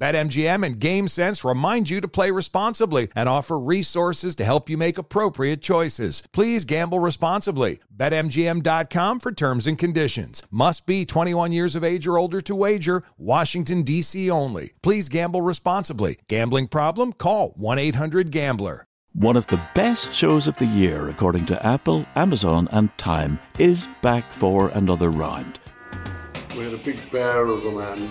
BetMGM and GameSense remind you to play responsibly and offer resources to help you make appropriate choices. Please gamble responsibly. BetMGM.com for terms and conditions. Must be 21 years of age or older to wager. Washington, D.C. only. Please gamble responsibly. Gambling problem? Call 1 800 Gambler. One of the best shows of the year, according to Apple, Amazon, and Time, is back for another round. We had a big bear of a man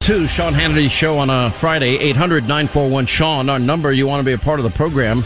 To Sean Hannity's show on a Friday, 800 941 Sean, our number. You want to be a part of the program.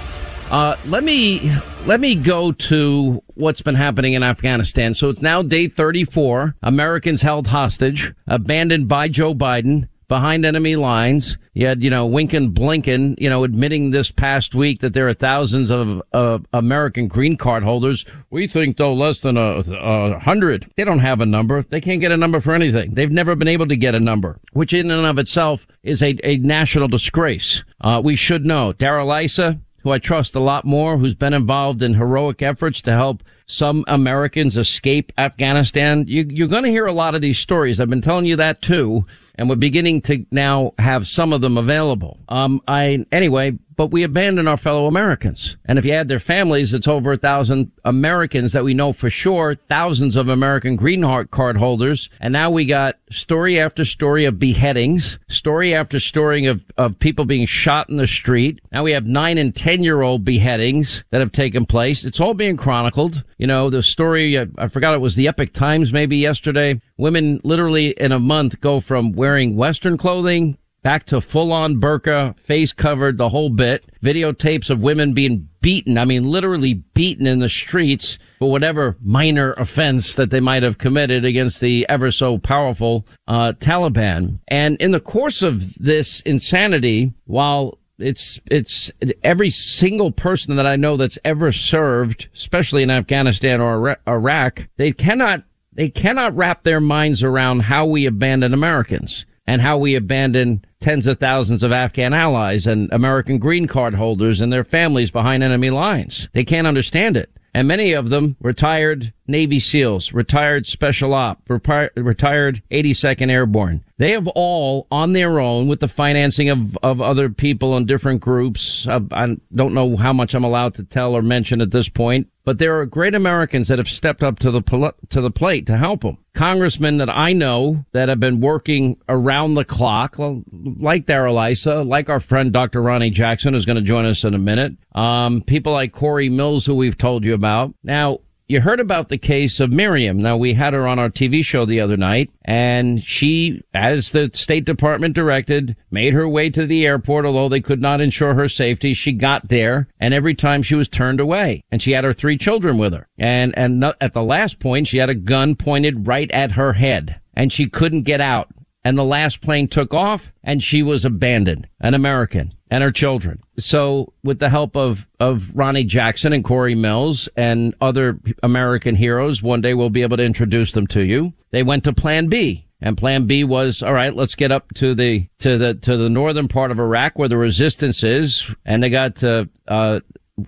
Uh, let me let me go to what's been happening in Afghanistan. So it's now day 34. Americans held hostage, abandoned by Joe Biden behind enemy lines. You had, you know, Winkin Blinken, you know, admitting this past week that there are thousands of uh, American green card holders. We think though less than a, a hundred. They don't have a number. They can't get a number for anything. They've never been able to get a number, which in and of itself is a, a national disgrace. Uh, we should know. Darrell Issa, who I trust a lot more, who's been involved in heroic efforts to help some Americans escape Afghanistan. You, you're going to hear a lot of these stories. I've been telling you that too and we're beginning to now have some of them available. Um, I anyway, but we abandon our fellow Americans. And if you add their families, it's over a thousand Americans that we know for sure, thousands of American green card holders. And now we got story after story of beheadings, story after story of, of people being shot in the street. Now we have nine and 10 year old beheadings that have taken place. It's all being chronicled. You know, the story, I, I forgot it was the Epoch Times maybe yesterday. Women literally in a month go from wearing Western clothing back to full on burqa, face covered, the whole bit. Videotapes of women being beaten. I mean, literally beaten in the streets for whatever minor offense that they might have committed against the ever so powerful uh, Taliban. And in the course of this insanity, while it's it's every single person that I know that's ever served, especially in Afghanistan or Iraq, they cannot they cannot wrap their minds around how we abandon Americans and how we abandon tens of thousands of Afghan allies and American green card holders and their families behind enemy lines. They can't understand it. And many of them retired Navy SEALs, retired Special Op, retired 82nd Airborne. They have all on their own with the financing of, of other people and different groups. I, I don't know how much I'm allowed to tell or mention at this point, but there are great Americans that have stepped up to the, to the plate to help them. Congressmen that I know that have been working around the clock, like Darrell Issa, like our friend Dr. Ronny Jackson, who's going to join us in a minute. Um, people like Corey Mills, who we've told you about. Now, you heard about the case of Miriam. Now we had her on our TV show the other night and she, as the State Department directed, made her way to the airport, although they could not ensure her safety. She got there and every time she was turned away and she had her three children with her. And, and at the last point, she had a gun pointed right at her head and she couldn't get out and the last plane took off and she was abandoned, an American and her children. So with the help of, of Ronny Jackson and Corey Mills and other American heroes, one day we'll be able to introduce them to you. They went to plan B And plan B was, all right, let's get up to the, to the, to the northern part of Iraq where the resistance is. And they got, to, uh,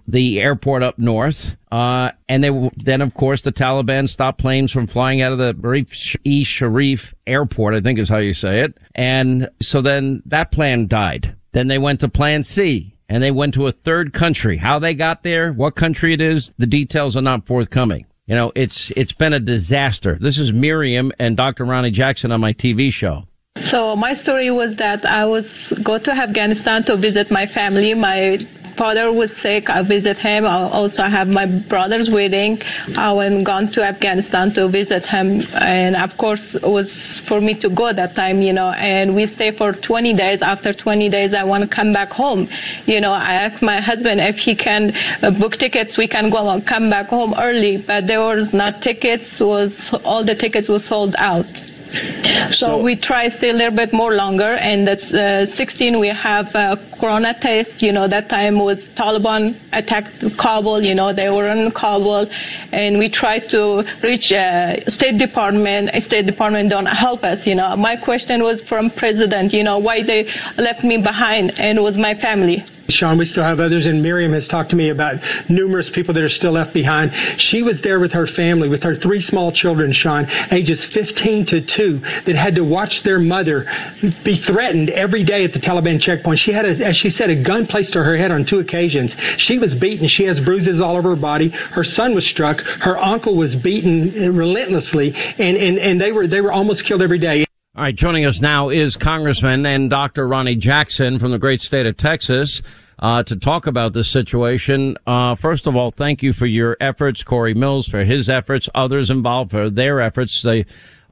the airport up north. Uh, and they, then of course the Taliban stopped planes from flying out of the Arif E Sharif airport, I think is how you say it. And so then that plan died. Then they went to plan C and they went to a third country. How they got there, what country it is, the details are not forthcoming. You know, it's, it's been a disaster. This is Miriam and Dr. Ronny Jackson on my TV show. So my story was that I was go to Afghanistan to visit my family. My father was sick. I visit him. I also have my brother's wedding. I went gone to Afghanistan to visit him. And of course, it was for me to go that time, you know, and we stay for 20 days. After 20 days, I want to come back home. You know, I asked my husband if he can uh, book tickets. We can go and come back home early, but there was not tickets was all the tickets were sold out. So, so, we try stay a little bit more longer. And that's uh, 16. We have a corona test. You know, that time was Taliban attacked Kabul. You know, they were in Kabul, and we tried to reach uh, State Department. State Department don't help us. You know, my question was from President. You know, why they left me behind, and was my family. Sean, we still have others, and Miriam has talked to me about numerous people that are still left behind. She was there with her family, with her three small children, Sean, ages 15 to 2, that had to watch their mother be threatened every day at the Taliban checkpoint. She had, a, as she said, a gun placed to her head on two occasions. She was beaten. She has bruises all over her body. Her son was struck. Her uncle was beaten relentlessly, and, and, and they were they were almost killed every day. All right, joining us now is Congressman and Dr. Ronny Jackson from the great state of Texas uh, to talk about this situation. Uh, first of all, thank you for your efforts, Corey Mills for his efforts, others involved for their efforts. They,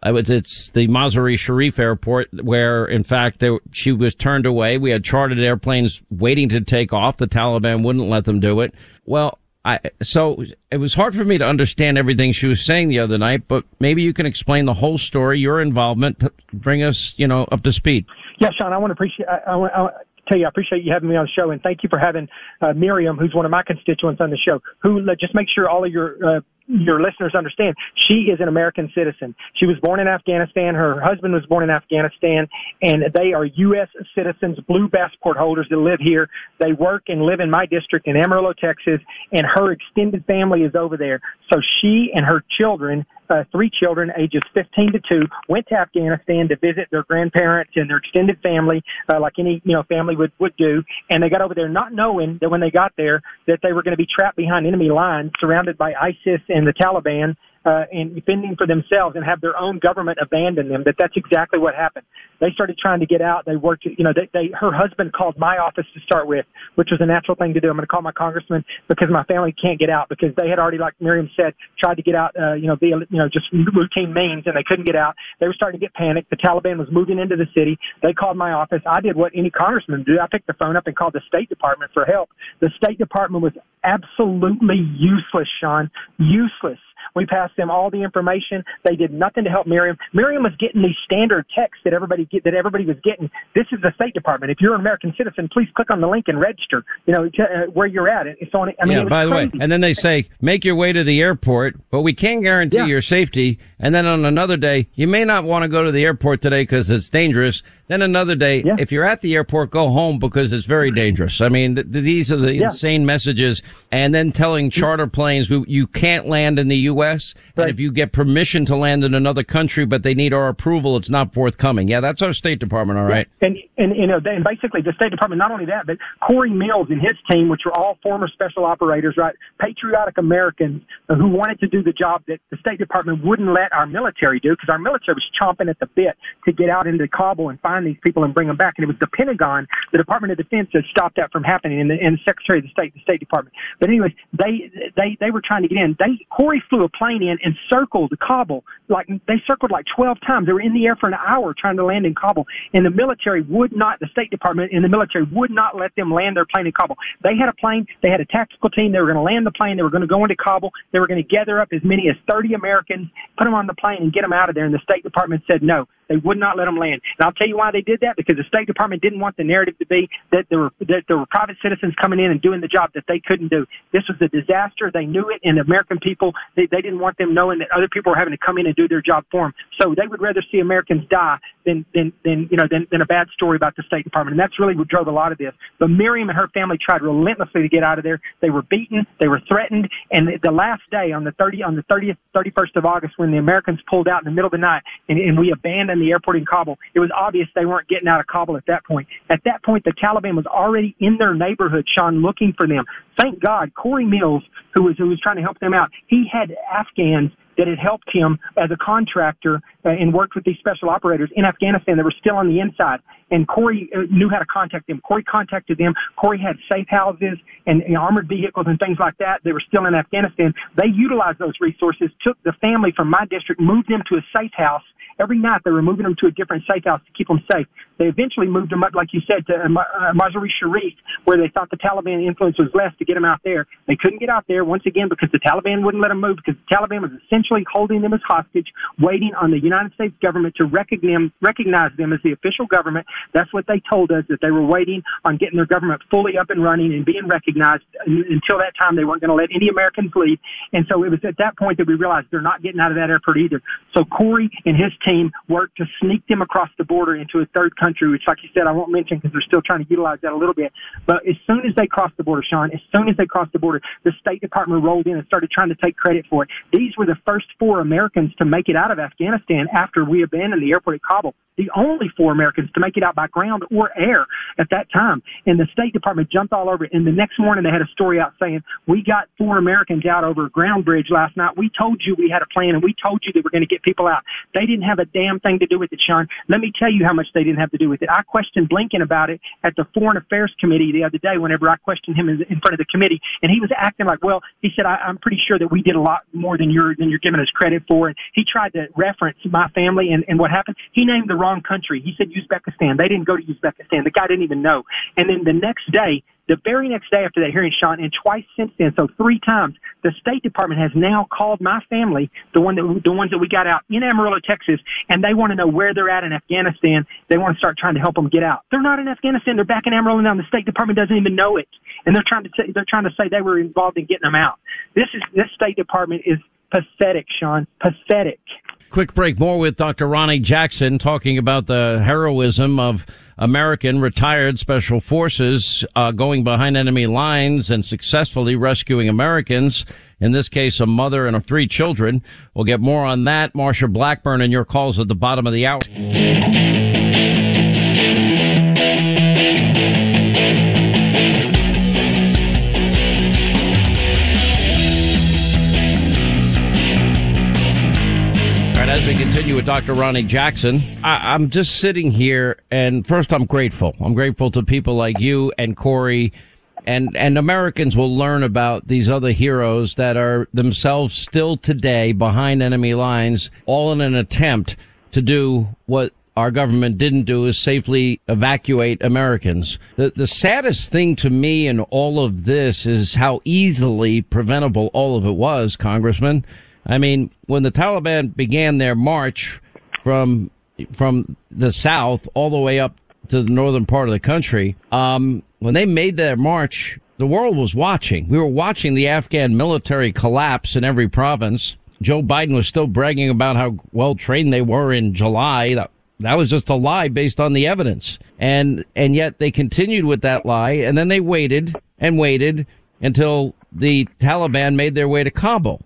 it's the Mazar-e Sharif airport where, in fact, they, she was turned away. We had chartered airplanes waiting to take off. The Taliban wouldn't let them do it. Well, I, so it was hard for me to understand everything she was saying the other night, but maybe you can explain the whole story, your involvement, to bring us, you know, up to speed. Yeah, Sean, I want to appreciate, I, I, I tell you, I appreciate you having me on the show, and thank you for having uh, Miriam, who's one of my constituents on the show, who just make sure all of your uh, your listeners understand, she is an American citizen. She was born in Afghanistan. Her husband was born in Afghanistan, and they are U.S. citizens, blue passport holders that live here. They work and live in my district in Amarillo, Texas, and her extended family is over there. So she and her children, uh, three children, ages 15 to 2, went to Afghanistan to visit their grandparents and their extended family, uh, like any you know family would would do. And they got over there not knowing that when they got there that they were going to be trapped behind enemy lines, surrounded by ISIS and the Taliban uh, and defending for themselves and have their own government abandon them. That that's exactly what happened. They started trying to get out. They worked, you know, they, they her husband called my office to start with, which was a natural thing to do. I'm going to call my congressman because my family can't get out because they had already, like Miriam said, tried to get out, uh, you know, via, you know, just routine means and they couldn't get out. They were starting to get panicked. The Taliban was moving into the city. They called my office. I did what any congressman do. I picked the phone up and called the State Department for help. The State Department was absolutely useless, Sean. Useless. We passed them all the information. They did nothing to help Miriam. Miriam was getting these standard texts that everybody get, that everybody was getting. This is the State Department. If you're an American citizen, please click on the link and register. You know uh, where you're at. It's on. I mean, yeah. by the way, and then they say make your way to the airport, but we can't guarantee yeah. your safety. And then on another day, you may not want to go to the airport today because it's dangerous. Then another day, yeah. if you're at the airport, go home because it's very dangerous. I mean, th- these are the yeah. insane messages. And then telling charter planes you can't land in the U.S. Right. And if you get permission to land in another country, but they need our approval, it's not forthcoming. Yeah, that's our State Department, all right. Yeah. And and you know, and basically the State Department, not only that, but Corey Mills and his team, which are all former special operators, right, patriotic Americans uh, who wanted to do the job that the State Department wouldn't let our military do because our military was chomping at the bit to get out into Kabul and find find these people and bring them back. And it was the Pentagon, the Department of Defense, that stopped that from happening, and the, and the Secretary of the State, the State Department. But anyways, they they they were trying to get in. They Corey flew a plane in and circled Kabul like they circled like 12 times. They were in the air for an hour trying to land in Kabul, and the military would not. The State Department and the military would not let them land their plane in Kabul. They had a plane. They had a tactical team. They were going to land the plane. They were going to go into Kabul. They were going to gather up as many as 30 Americans, put them on the plane, and get them out of there. And the State Department said no. They would not let them land. And I'll tell you why they did that because the State Department didn't want the narrative to be that there were that there were private citizens coming in and doing the job that they couldn't do. This was a disaster. They knew it, and the American people they, they didn't want them knowing that other people were having to come in and do their job for them. So they would rather see Americans die than than than you know than, than a bad story about the State Department. And that's really what drove a lot of this. But Miriam and her family tried relentlessly to get out of there. They were beaten, they were threatened, and the last day on the 30 on the 30th 31st of August when the Americans pulled out in the middle of the night and, and we abandoned the airport in Kabul, it was obvious they weren't getting out of Kabul at that point. At that point, the Taliban was already in their neighborhood, Sean, looking for them. Thank God, Corey Mills, who was who was trying to help them out, he had Afghans that had helped him as a contractor uh, and worked with these special operators in Afghanistan that were still on the inside. And Corey uh, knew how to contact them. Corey contacted them. Corey had safe houses and, armored vehicles and things like that. They were still in Afghanistan. They utilized those resources, took the family from my district, moved them to a safe house Every night they were moving them to a different safe house to keep them safe. They eventually moved them up, like you said, to uh, uh Mazar-e Sharif, where they thought the Taliban influence was less to get them out there. They couldn't get out there once again because the Taliban wouldn't let them move because the Taliban was essentially holding them as hostage, waiting on the United States government to recognize, recognize them as the official government. That's what they told us that they were waiting on getting their government fully up and running and being recognized. Until that time, they weren't going to let any Americans leave. And so it was at that point that we realized they're not getting out of that airport either. So Corey and his team worked to sneak them across the border into a third country, which, like you said, I won't mention because they're still trying to utilize that a little bit. But as soon as they crossed the border, Sean, as soon as they crossed the border, the State Department rolled in and started trying to take credit for it. These were the first four Americans to make it out of Afghanistan after we abandoned the airport at Kabul the only four Americans to make it out by ground or air at that time. And the State Department jumped all over it. And the next morning they had a story out saying, we got four Americans out over a ground bridge last night. We told you we had a plan and we told you that we're going to get people out. They didn't have a damn thing to do with it, Sean. Let me tell you how much they didn't have to do with it. I questioned Blinken about it at the Foreign Affairs Committee the other day whenever I questioned him in front of the committee. And he was acting like, well, he said, I, I'm pretty sure that we did a lot more than you're, than you're giving us credit for. And he tried to reference my family and, and what happened. He named the wrong country. He said Uzbekistan. They didn't go to Uzbekistan. The guy didn't even know. And then the next day, the very next day after that hearing, Sean, and twice since then, so three times, the State Department has now called my family, the one that the ones that we got out in Amarillo, Texas, and they want to know where they're at in Afghanistan. They want to start trying to help them get out. They're not in Afghanistan. They're back in Amarillo now. And The State Department doesn't even know it, and they're trying to say, they're trying to say they were involved in getting them out. This is this State Department is pathetic, Sean. Pathetic. Quick break. More with Dr. Ronny Jackson talking about the heroism of American retired special forces uh, going behind enemy lines and successfully rescuing Americans. In this case, a mother and three children. We'll get more on that. Marsha Blackburn and your calls at the bottom of the hour. As we continue with Dr. Ronny Jackson, I, am just sitting here, and first, I'm grateful. I'm grateful to people like you and Corey, and and Americans will learn about these other heroes that are themselves still today behind enemy lines, all in an attempt to do what our government didn't do is safely evacuate Americans. The, the saddest thing to me in all of this is how easily preventable all of it was, Congressman. I mean, when the Taliban began their march from from the south all the way up to the northern part of the country, um, when they made their march, the world was watching. We were watching the Afghan military collapse in every province. Joe Biden was still bragging about how well trained they were in July. That, that was just a lie based on the evidence. And, and yet they continued with that lie and then they waited and waited until the Taliban made their way to Kabul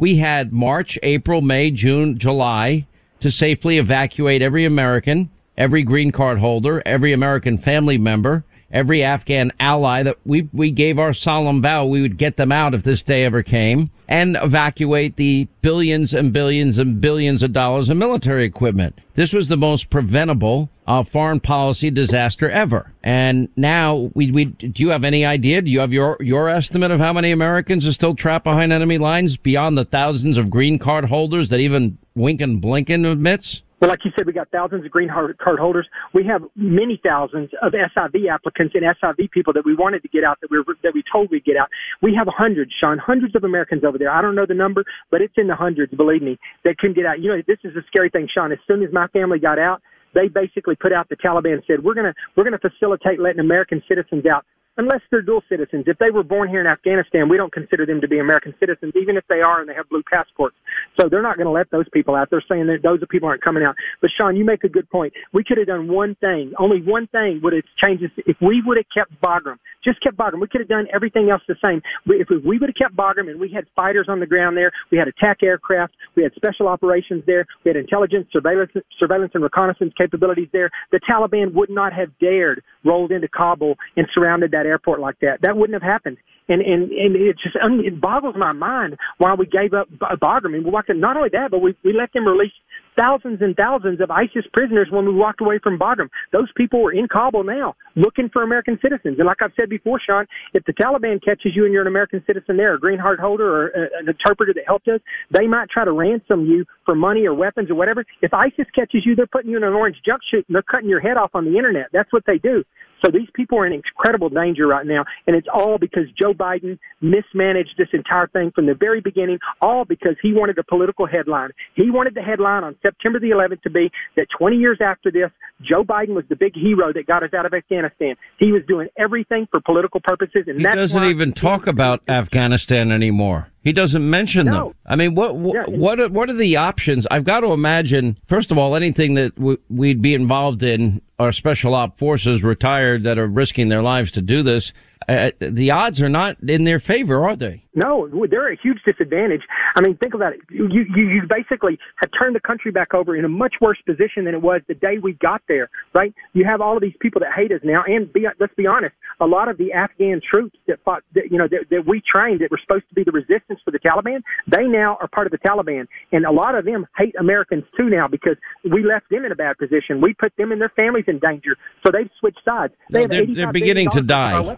we had March, April, May, June, July to safely evacuate every American, every green card holder, every American family member, every Afghan ally that we, we gave our solemn vow we would get them out if this day ever came and evacuate the billions and billions and billions of dollars of military equipment. This was the most preventable uh, foreign policy disaster ever. And now we, we, do you have any idea? Do you have your, your estimate of how many Americans are still trapped behind enemy lines beyond the thousands of green card holders that even Wink Winkin Blinken admits? Well, like you said, we got thousands of green card holders. We have many thousands of SIV applicants and SIV people that we wanted to get out that we were, that we told we'd get out. We have hundreds, Sean, hundreds of Americans over there. I don't know the number, but it's in the hundreds, believe me, that couldn't get out. You know, this is a scary thing, Sean. As soon as my family got out, they basically put out the Taliban said, we're to, we're to facilitate letting American citizens out unless they're dual citizens. If they were born here in Afghanistan, we don't consider them to be American citizens, even if they are and they have blue passports. So they're not going to let those people out. They're saying that those people aren't coming out. But Sean, you make a good point. We could have done one thing. Only one thing would have changed this. If we would have kept Bagram, just kept Bagram, we could have done everything else the same. If we would have kept Bagram and we had fighters on the ground there, we had attack aircraft, we had special operations there, we had intelligence, surveillance, surveillance and reconnaissance capabilities there, the Taliban would not have dared rolled into Kabul and surrounded that airport like that. That wouldn't have happened. And and and it just it boggles my mind why we gave up Bagram. And we walked. Not only that, but we we let them release thousands and thousands of ISIS prisoners when we walked away from Bagram. Those people are in Kabul now looking for American citizens. And like I've said before, Sean, if the Taliban catches you and you're an American citizen there, a green card holder or an interpreter that helped us, they might try to ransom you for money or weapons or whatever. If ISIS catches you, they're putting you in an orange jumpsuit and they're cutting your head off on the internet. That's what they do. So these people are in incredible danger right now, and it's all because Joe Biden mismanaged this entire thing from the very beginning, all because he wanted a political headline. He wanted the headline on September the 11th to be that 20 years after this, Joe Biden was the big hero that got us out of Afghanistan. He was doing everything for political purposes, and he doesn't even talk about Afghanistan anymore. He doesn't mention no. them. I mean, what what yeah. what are, what are the options? I've got to imagine. First of all, anything that w- we'd be involved in, our special op forces retired that are risking their lives to do this uh, the odds are not in their favor, are they? No, they're a huge disadvantage. I mean, think about it. You, you, you basically have turned the country back over in a much worse position than it was the day we got there, right? You have all of these people that hate us now, and be, let's be honest, a lot of the Afghan troops that fought, that, you know, that, that we trained that were supposed to be the resistance for the Taliban, they now are part of the Taliban, and a lot of them hate Americans too now because we left them in a bad position. We put them and their families in danger, so they've switched sides. They no, they're, they're beginning to die.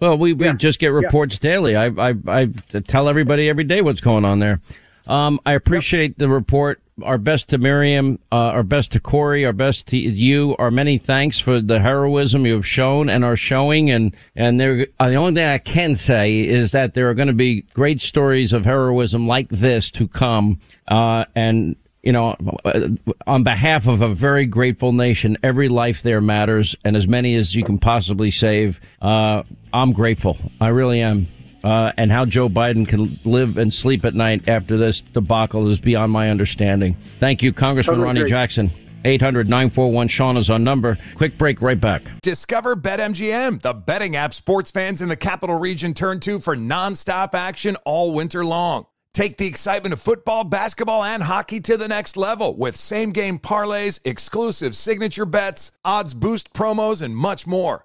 Well, we, we yeah. just get reports yeah. daily. I, I, I tell everybody every day what's going on there. Um, I appreciate yep. the report. Our best to Miriam, uh, our best to Corey, our best to you. Our many thanks for the heroism you have shown and are showing. And and there, uh, the only thing I can say is that there are going to be great stories of heroism like this to come. Uh, and you know, on behalf of a very grateful nation, every life there matters, and as many as you can possibly save. Uh, I'm grateful. I really am. Uh, and how Joe Biden can live and sleep at night after this debacle is beyond my understanding. Thank you, Congressman totally Ronny great. Jackson. 800 941 Sean is our number. Quick break, right back. Discover BetMGM, the betting app sports fans in the capital region turn to for nonstop action all winter long. Take the excitement of football, basketball, and hockey to the next level with same game parlays, exclusive signature bets, odds boost promos, and much more.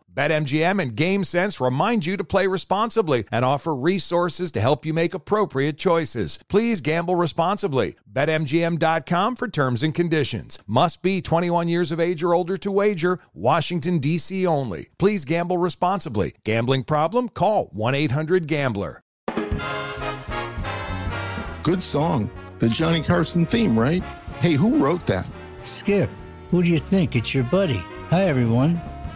BetMGM and GameSense remind you to play responsibly and offer resources to help you make appropriate choices. Please gamble responsibly. BetMGM.com for terms and conditions. Must be 21 years of age or older to wager. Washington, D.C. only. Please gamble responsibly. Gambling problem? Call 1 800 Gambler. Good song the Johnny Carson theme, right? Hey, who wrote that? Skip. Who do you think? It's your buddy. Hi, everyone.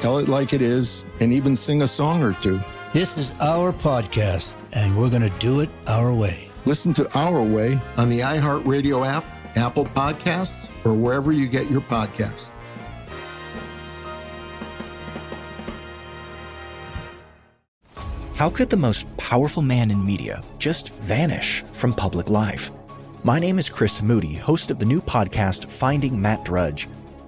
tell it like it is, and even sing a song or two. This is our podcast, and we're going to do it our way. Listen to Our Way on the iHeartRadio app, Apple Podcasts, or wherever you get your podcasts. How could the most powerful man in media just vanish from public life? My name is Chris Moody, host of the new podcast Finding Matt Drudge.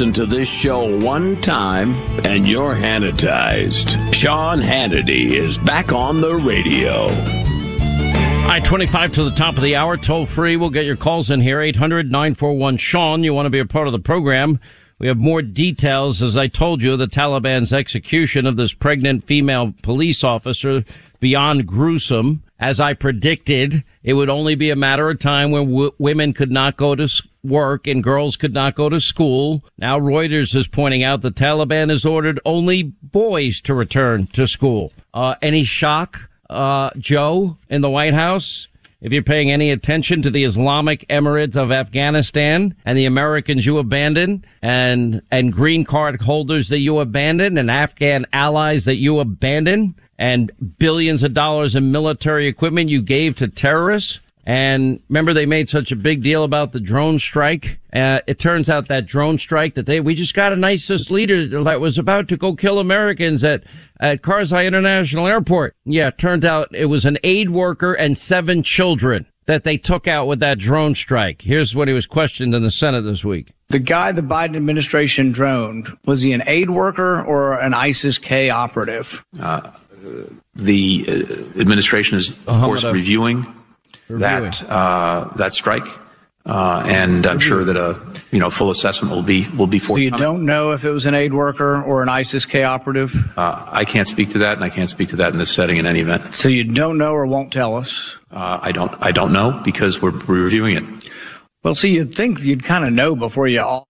Listen to this show one time and you're Hannitized. Sean Hannity is back on the radio. I 25 to the top of the hour, toll free. We'll get your calls in here, 800 941 Sean. You want to be a part of the program. We have more details, as I told you, the Taliban's execution of this pregnant female police officer beyond gruesome. As I predicted, it would only be a matter of time when w- women could not go to work and girls could not go to school. Now Reuters is pointing out the Taliban has ordered only boys to return to school. Uh, any shock, uh, Joe, in the White House? If you're paying any attention to the Islamic Emirates of Afghanistan and the Americans you abandoned and, and green card holders that you abandoned and Afghan allies that you abandoned and billions of dollars in military equipment you gave to terrorists. And remember, they made such a big deal about the drone strike. Uh, it turns out that drone strike that they, we just got an ISIS leader that was about to go kill Americans at, at Karzai International Airport. Yeah, it turns out it was an aid worker and seven children that they took out with that drone strike. Here's what he was questioned in the Senate this week. The guy the Biden administration droned, was he an aid worker or an ISIS K operative? Uh, the uh, administration is, of uh, course, reviewing, reviewing, that uh, that strike, uh, and I'm sure that a you know full assessment will be will be forthcoming. So you don't know if it was an aid worker or an ISIS K operative. Uh, I can't speak to that, and I can't speak to that in this setting in any event. So you don't know or won't tell us. Uh, I don't. I don't know because we're, we're reviewing it. Well, see, you'd think you'd kind of know before you all.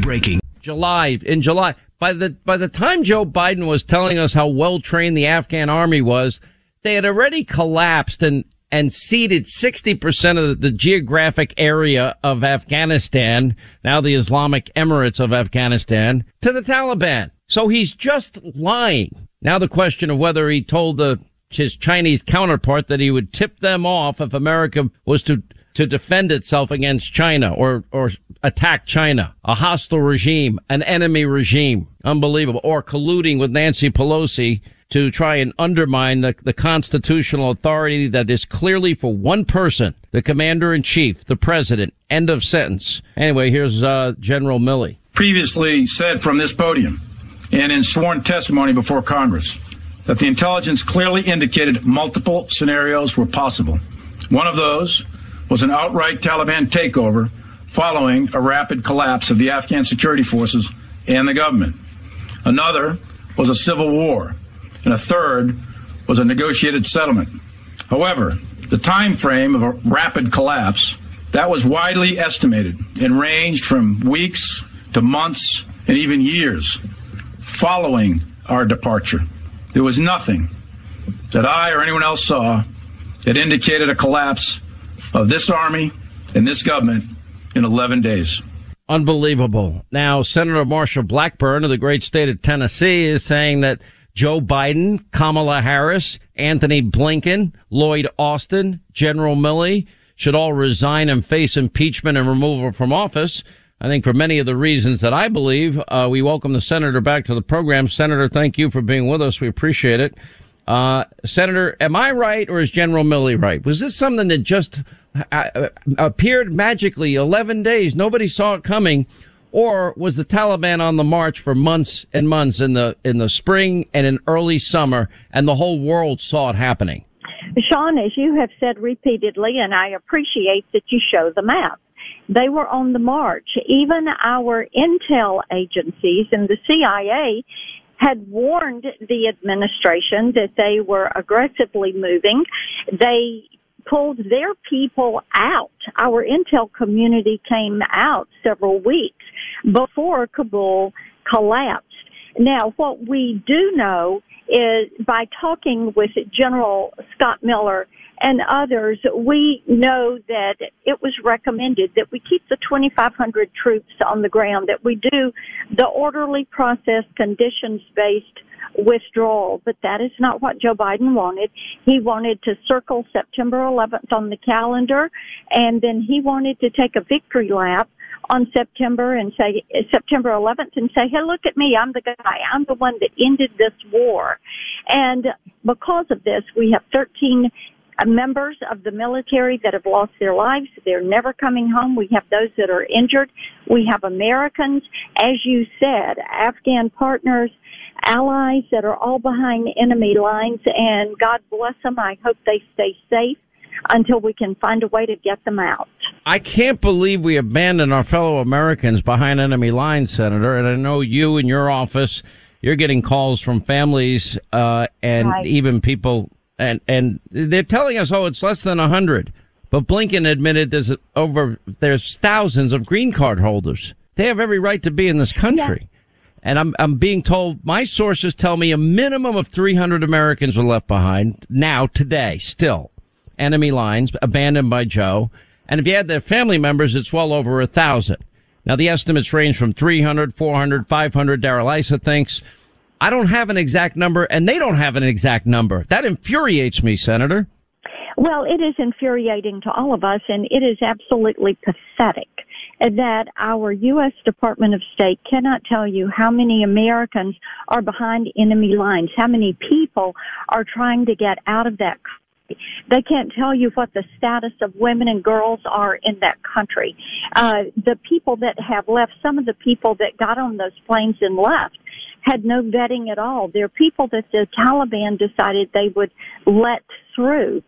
Breaking July in July by the by the time Joe Biden was telling us how well trained the Afghan army was, they had already collapsed and and ceded 60% of the geographic area of Afghanistan, now the Islamic Emirates of Afghanistan, to the Taliban. So he's just lying. Now the question of whether he told the his Chinese counterpart that he would tip them off if America was to to defend itself against China or, or attack China, a hostile regime, an enemy regime. Unbelievable. Or colluding with Nancy Pelosi to try and undermine the, the constitutional authority that is clearly for one person, the commander in chief, the president. End of sentence. Anyway, here's uh, General Milley. Previously said from this podium and in sworn testimony before Congress that the intelligence clearly indicated multiple scenarios were possible. One of those was an outright Taliban takeover following a rapid collapse of the Afghan security forces and the government. Another was a civil war, and a third was a negotiated settlement. However, the time frame of a rapid collapse that was widely estimated and ranged from weeks to months and even years following our departure. There was nothing that I or anyone else saw that indicated a collapse of this Army and this government in 11 days. Unbelievable. Now, Senator Marsha Blackburn of the great state of Tennessee is saying that Joe Biden, Kamala Harris, Antony Blinken, Lloyd Austin, General Milley should all resign and face impeachment and removal from office. I think for many of the reasons that I believe, uh, we welcome the senator back to the program. Senator, thank you for being with us. We appreciate it. Uh, Senator, am I right or is General Milley right? Was this something that just uh, appeared magically 11 days? Nobody saw it coming. Or was the Taliban on the march for months and months in the, in the spring and in early summer and the whole world saw it happening? Sean, as you have said repeatedly, and I appreciate that you show the map, they were on the march. Even our intel agencies and the CIA had warned the administration that they were aggressively moving. They pulled their people out. Our intel community came out several weeks before Kabul collapsed. Now, what we do know is by talking with General Scott Miller and others, we know that it was recommended that we keep the 2,500 troops on the ground, that we do the orderly process, conditions based withdrawal. But that is not what Joe Biden wanted. He wanted to circle September 11th on the calendar, and then he wanted to take a victory lap on September and say September 11th and say, "Hey, look at me! I'm the guy. I'm the one that ended this war." And because of this, we have 13 uh, members of the military that have lost their lives. They're never coming home. We have those that are injured. We have Americans, as you said, Afghan partners, allies that are all behind enemy lines, and God bless them. I hope they stay safe until we can find a way to get them out. I can't believe we abandon our fellow Americans behind enemy lines, Senator. And I know you in your office, you're getting calls from families uh, and right. even people and and they're telling us, oh, it's less than a hundred. But Blinken admitted there's over there's thousands of green card holders. They have every right to be in this country. Yeah. And I'm I'm being told my sources tell me a minimum of 300 Americans were left behind now today still enemy lines abandoned by Joe. And if you add their family members, it's well over a thousand. Now the estimates range from 300, 400, 500. Darrell Issa thinks I don't have an exact number and they don't have an exact number. That infuriates me, Senator. Well, it is infuriating to all of us and it is absolutely pathetic that our U.S. Department of State cannot tell you how many Americans are behind enemy lines, how many people are trying to get out of that. They can't tell you what the status of women and girls are in that country. Uh, the people that have left, some of the people that got on those planes and left, had no vetting at all. They're people that the Taliban decided they would let through.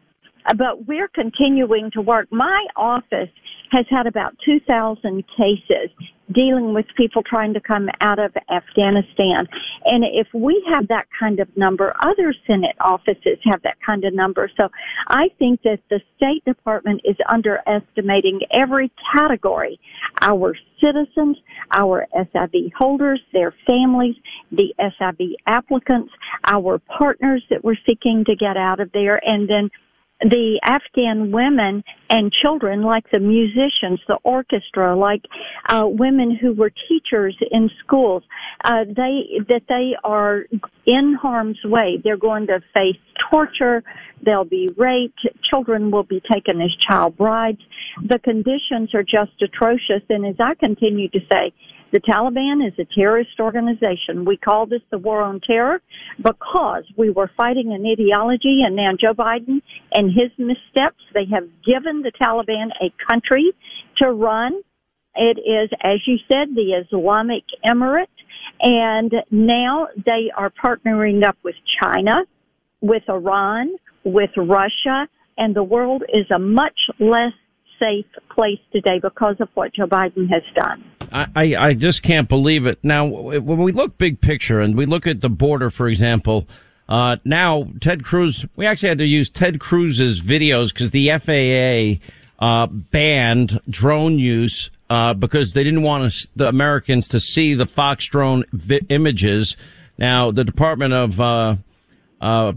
Uh, but we're continuing to work. My office has had about 2,000 cases dealing with people trying to come out of Afghanistan. And if we have that kind of number, other Senate offices have that kind of number. So I think that the State Department is underestimating every category. Our citizens, our SIV holders, their families, the SIV applicants, our partners that we're seeking to get out of there, and then the Afghan women and children, like the musicians, the orchestra, like uh, women who were teachers in schools, uh, they that they are in harm's way. They're going to face torture. They'll be raped. Children will be taken as child brides. The conditions are just atrocious. And as I continue to say, the Taliban is a terrorist organization. We call this the war on terror because we were fighting an ideology and now Joe Biden and his missteps, they have given the Taliban a country to run. It is, as you said, the Islamic Emirate. And now they are partnering up with China, with Iran, with Russia, and the world is a much less safe place today because of what Joe Biden has done. I, I just can't believe it. Now, when we look big picture and we look at the border, for example, uh, now Ted Cruz, we actually had to use Ted Cruz's videos because the FAA uh, banned drone use uh, because they didn't want us, the Americans to see the Fox drone vi- images. Now, the Department of uh, uh,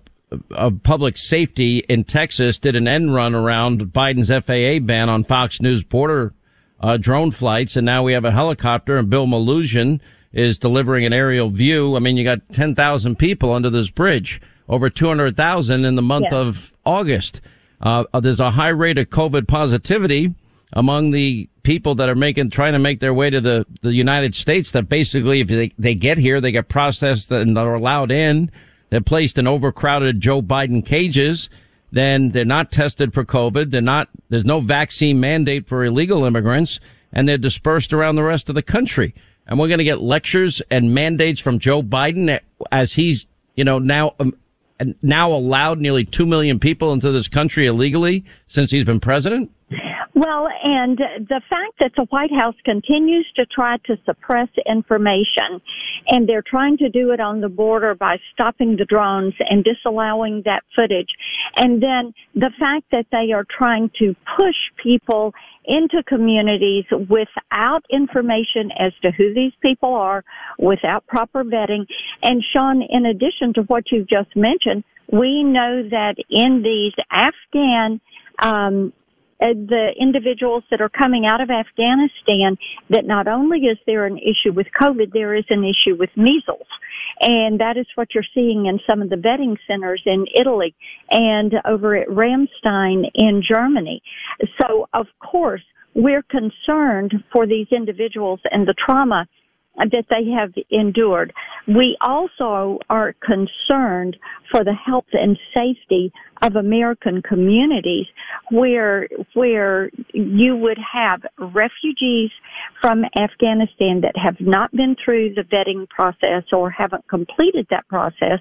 of Public Safety in Texas did an end run around Biden's FAA ban on Fox News border uh, drone flights, and now we have a helicopter, and Bill Melugin is delivering an aerial view. I mean, you got 10,000 people under this bridge, over 200,000 in the month yeah. of August. Uh, uh, there's a high rate of COVID positivity among the people that are making, trying to make their way to the, the United States that basically, if they, they get here, they get processed and are allowed in. They're placed in overcrowded Joe Biden cages. Then they're not tested for COVID. They're not, there's no vaccine mandate for illegal immigrants and they're dispersed around the rest of the country. And we're going to get lectures and mandates from Joe Biden as he's, you know, now, um, now allowed nearly 2 million people into this country illegally since he's been president. Well, and the fact that the White House continues to try to suppress information, and they're trying to do it on the border by stopping the drones and disallowing that footage, and then the fact that they are trying to push people into communities without information as to who these people are, without proper vetting. And Sean, in addition to what you've just mentioned, we know that in these Afghan um, Uh, the individuals that are coming out of Afghanistan that not only is there an issue with COVID, there is an issue with measles. And that is what you're seeing in some of the vetting centers in Italy and over at Ramstein in Germany. So of course, we're concerned for these individuals and the trauma that they have endured. We also are concerned for the health and safety of American communities where, where you would have refugees from Afghanistan that have not been through the vetting process or haven't completed that process,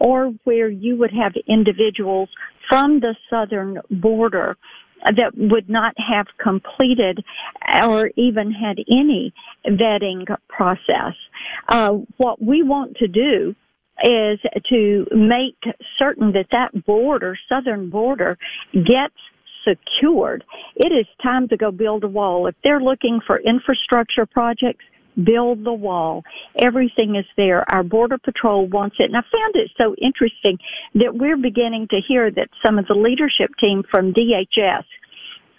or where you would have individuals from the southern border that would not have completed or even had any vetting process. Uh, what we want to do is to make certain that that border, southern border, gets secured. It is time to go build a wall. If they're looking for infrastructure projects, build the wall. Everything is there. Our border patrol wants it. And I found it so interesting that we're beginning to hear that some of the leadership team from DHS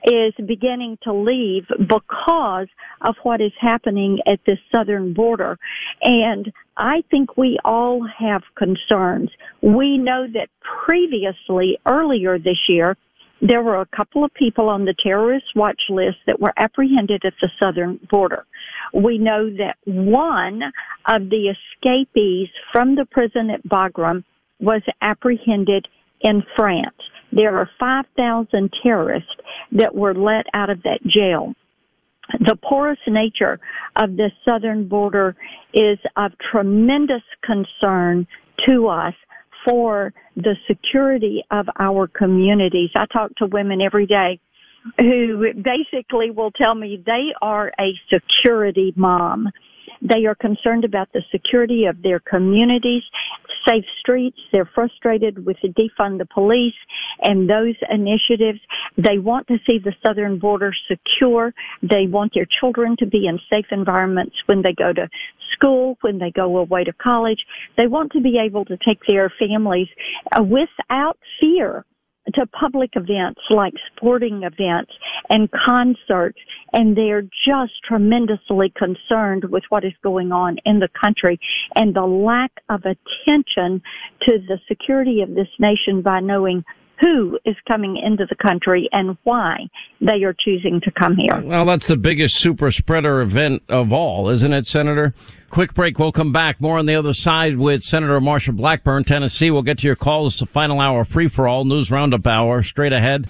is beginning to leave because of what is happening at this southern border. And I think we all have concerns. We know that previously, earlier this year, there were a couple of people on the terrorist watch list that were apprehended at the southern border. We know that one of the escapees from the prison at Bagram was apprehended in France. There are 5,000 terrorists that were let out of that jail. The porous nature of the southern border is of tremendous concern to us for the security of our communities. I talk to women every day who basically will tell me they are a security mom. They are concerned about the security of their communities, safe streets. They're frustrated with the defund the police and those initiatives. They want to see the southern border secure. They want their children to be in safe environments when they go to school, when they go away to college. They want to be able to take their families uh, without fear to public events like sporting events and concerts and they're just tremendously concerned with what is going on in the country. And the lack of attention to the security of this nation by knowing who is coming into the country and why they are choosing to come here. Well, that's the biggest super spreader event of all, isn't it, Senator? Quick break. We'll come back more on the other side with Senator Marsha Blackburn, Tennessee. We'll get to your calls. The final hour free for all news roundup hour straight ahead.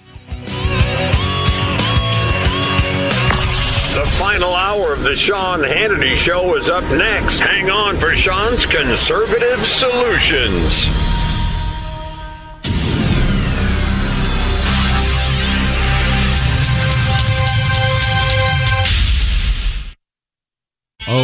The final hour of the Sean Hannity Show is up next. Hang on for Sean's conservative solutions. OR.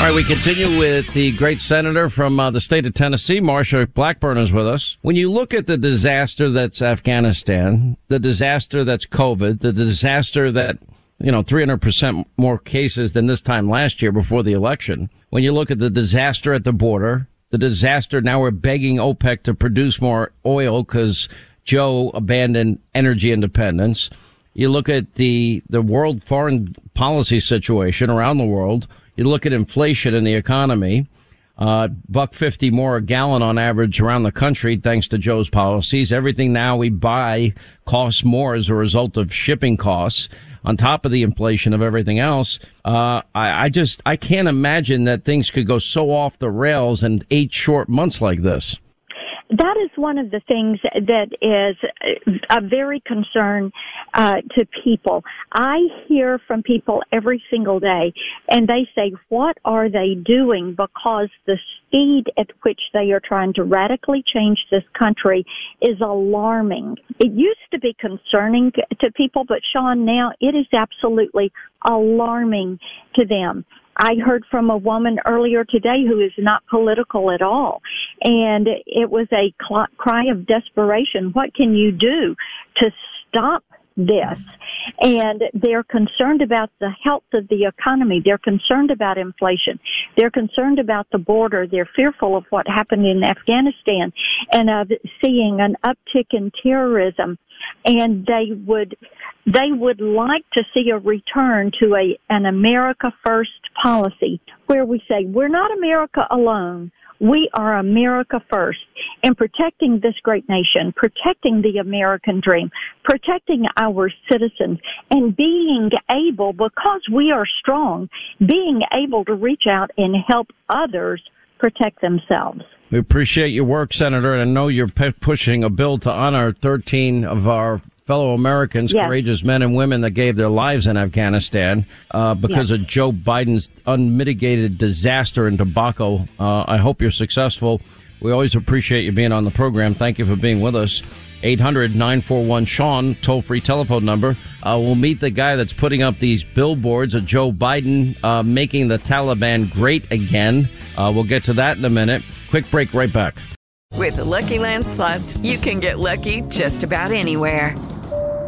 All right, we continue with the great senator from uh, the state of Tennessee, Marsha Blackburn is with us. When you look at the disaster that's Afghanistan, the disaster that's COVID, the disaster that you know, 300% more cases than this time last year before the election. When you look at the disaster at the border, the disaster, now we're begging OPEC to produce more oil because Joe abandoned energy independence. You look at the, the world foreign policy situation around the world. You look at inflation in the economy. Uh, buck fifty more a gallon on average around the country, thanks to Joe's policies. Everything now we buy costs more as a result of shipping costs on top of the inflation of everything else. Uh, I, I just, I can't imagine that things could go so off the rails in eight short months like this that is one of the things that is a very concern uh, to people. I hear from people every single day, and they say, "What are they doing?" Because the speed at which they are trying to radically change this country is alarming. It used to be concerning to people, but Sean, now it is absolutely alarming to them. I heard from a woman earlier today who is not political at all. And it was a cry of desperation. What can you do to stop this? And they're concerned about the health of the economy. They're concerned about inflation. They're concerned about the border. They're fearful of what happened in Afghanistan and of seeing an uptick in terrorism. And they would they would like to see a return to a an America first policy where we say we're not America alone. We are America first in protecting this great nation, protecting the American dream, protecting our citizens, and being able, because we are strong, being able to reach out and help others protect themselves. We appreciate your work, Senator, and I know you're p- pushing a bill to honor 13 of our fellow Americans, yes. courageous men and women that gave their lives in Afghanistan uh, because yes. of Joe Biden's unmitigated disaster in tobacco. Uh, I hope you're successful. We always appreciate you being on the program. Thank you for being with us. 800 941 Sean, toll free telephone number. Uh, we'll meet the guy that's putting up these billboards of Joe Biden uh, making the Taliban great again. Uh, we'll get to that in a minute. Quick break, right back. With the Lucky Land slots, you can get lucky just about anywhere.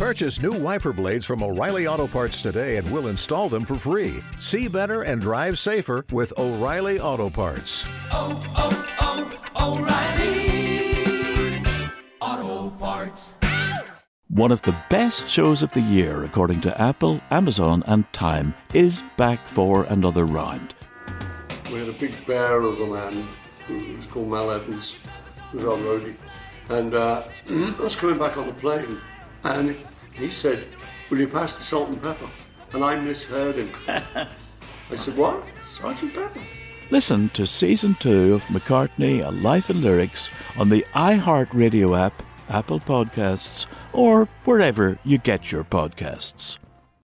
Purchase new wiper blades from O'Reilly Auto Parts today and we'll install them for free. See better and drive safer with O'Reilly Auto Parts. Oh, oh, oh, O'Reilly Auto Parts. One of the best shows of the year, according to Apple, Amazon, and Time, is back for another round. We had a big bear of a man who was called Mal Evans, who was our roadie. And uh, I was coming back on the plane, and he said, Will you pass the salt and pepper? And I misheard him. I said, What? Sergeant Pepper? Listen to season two of McCartney, A Life in Lyrics on the iHeartRadio app, Apple Podcasts, or wherever you get your podcasts.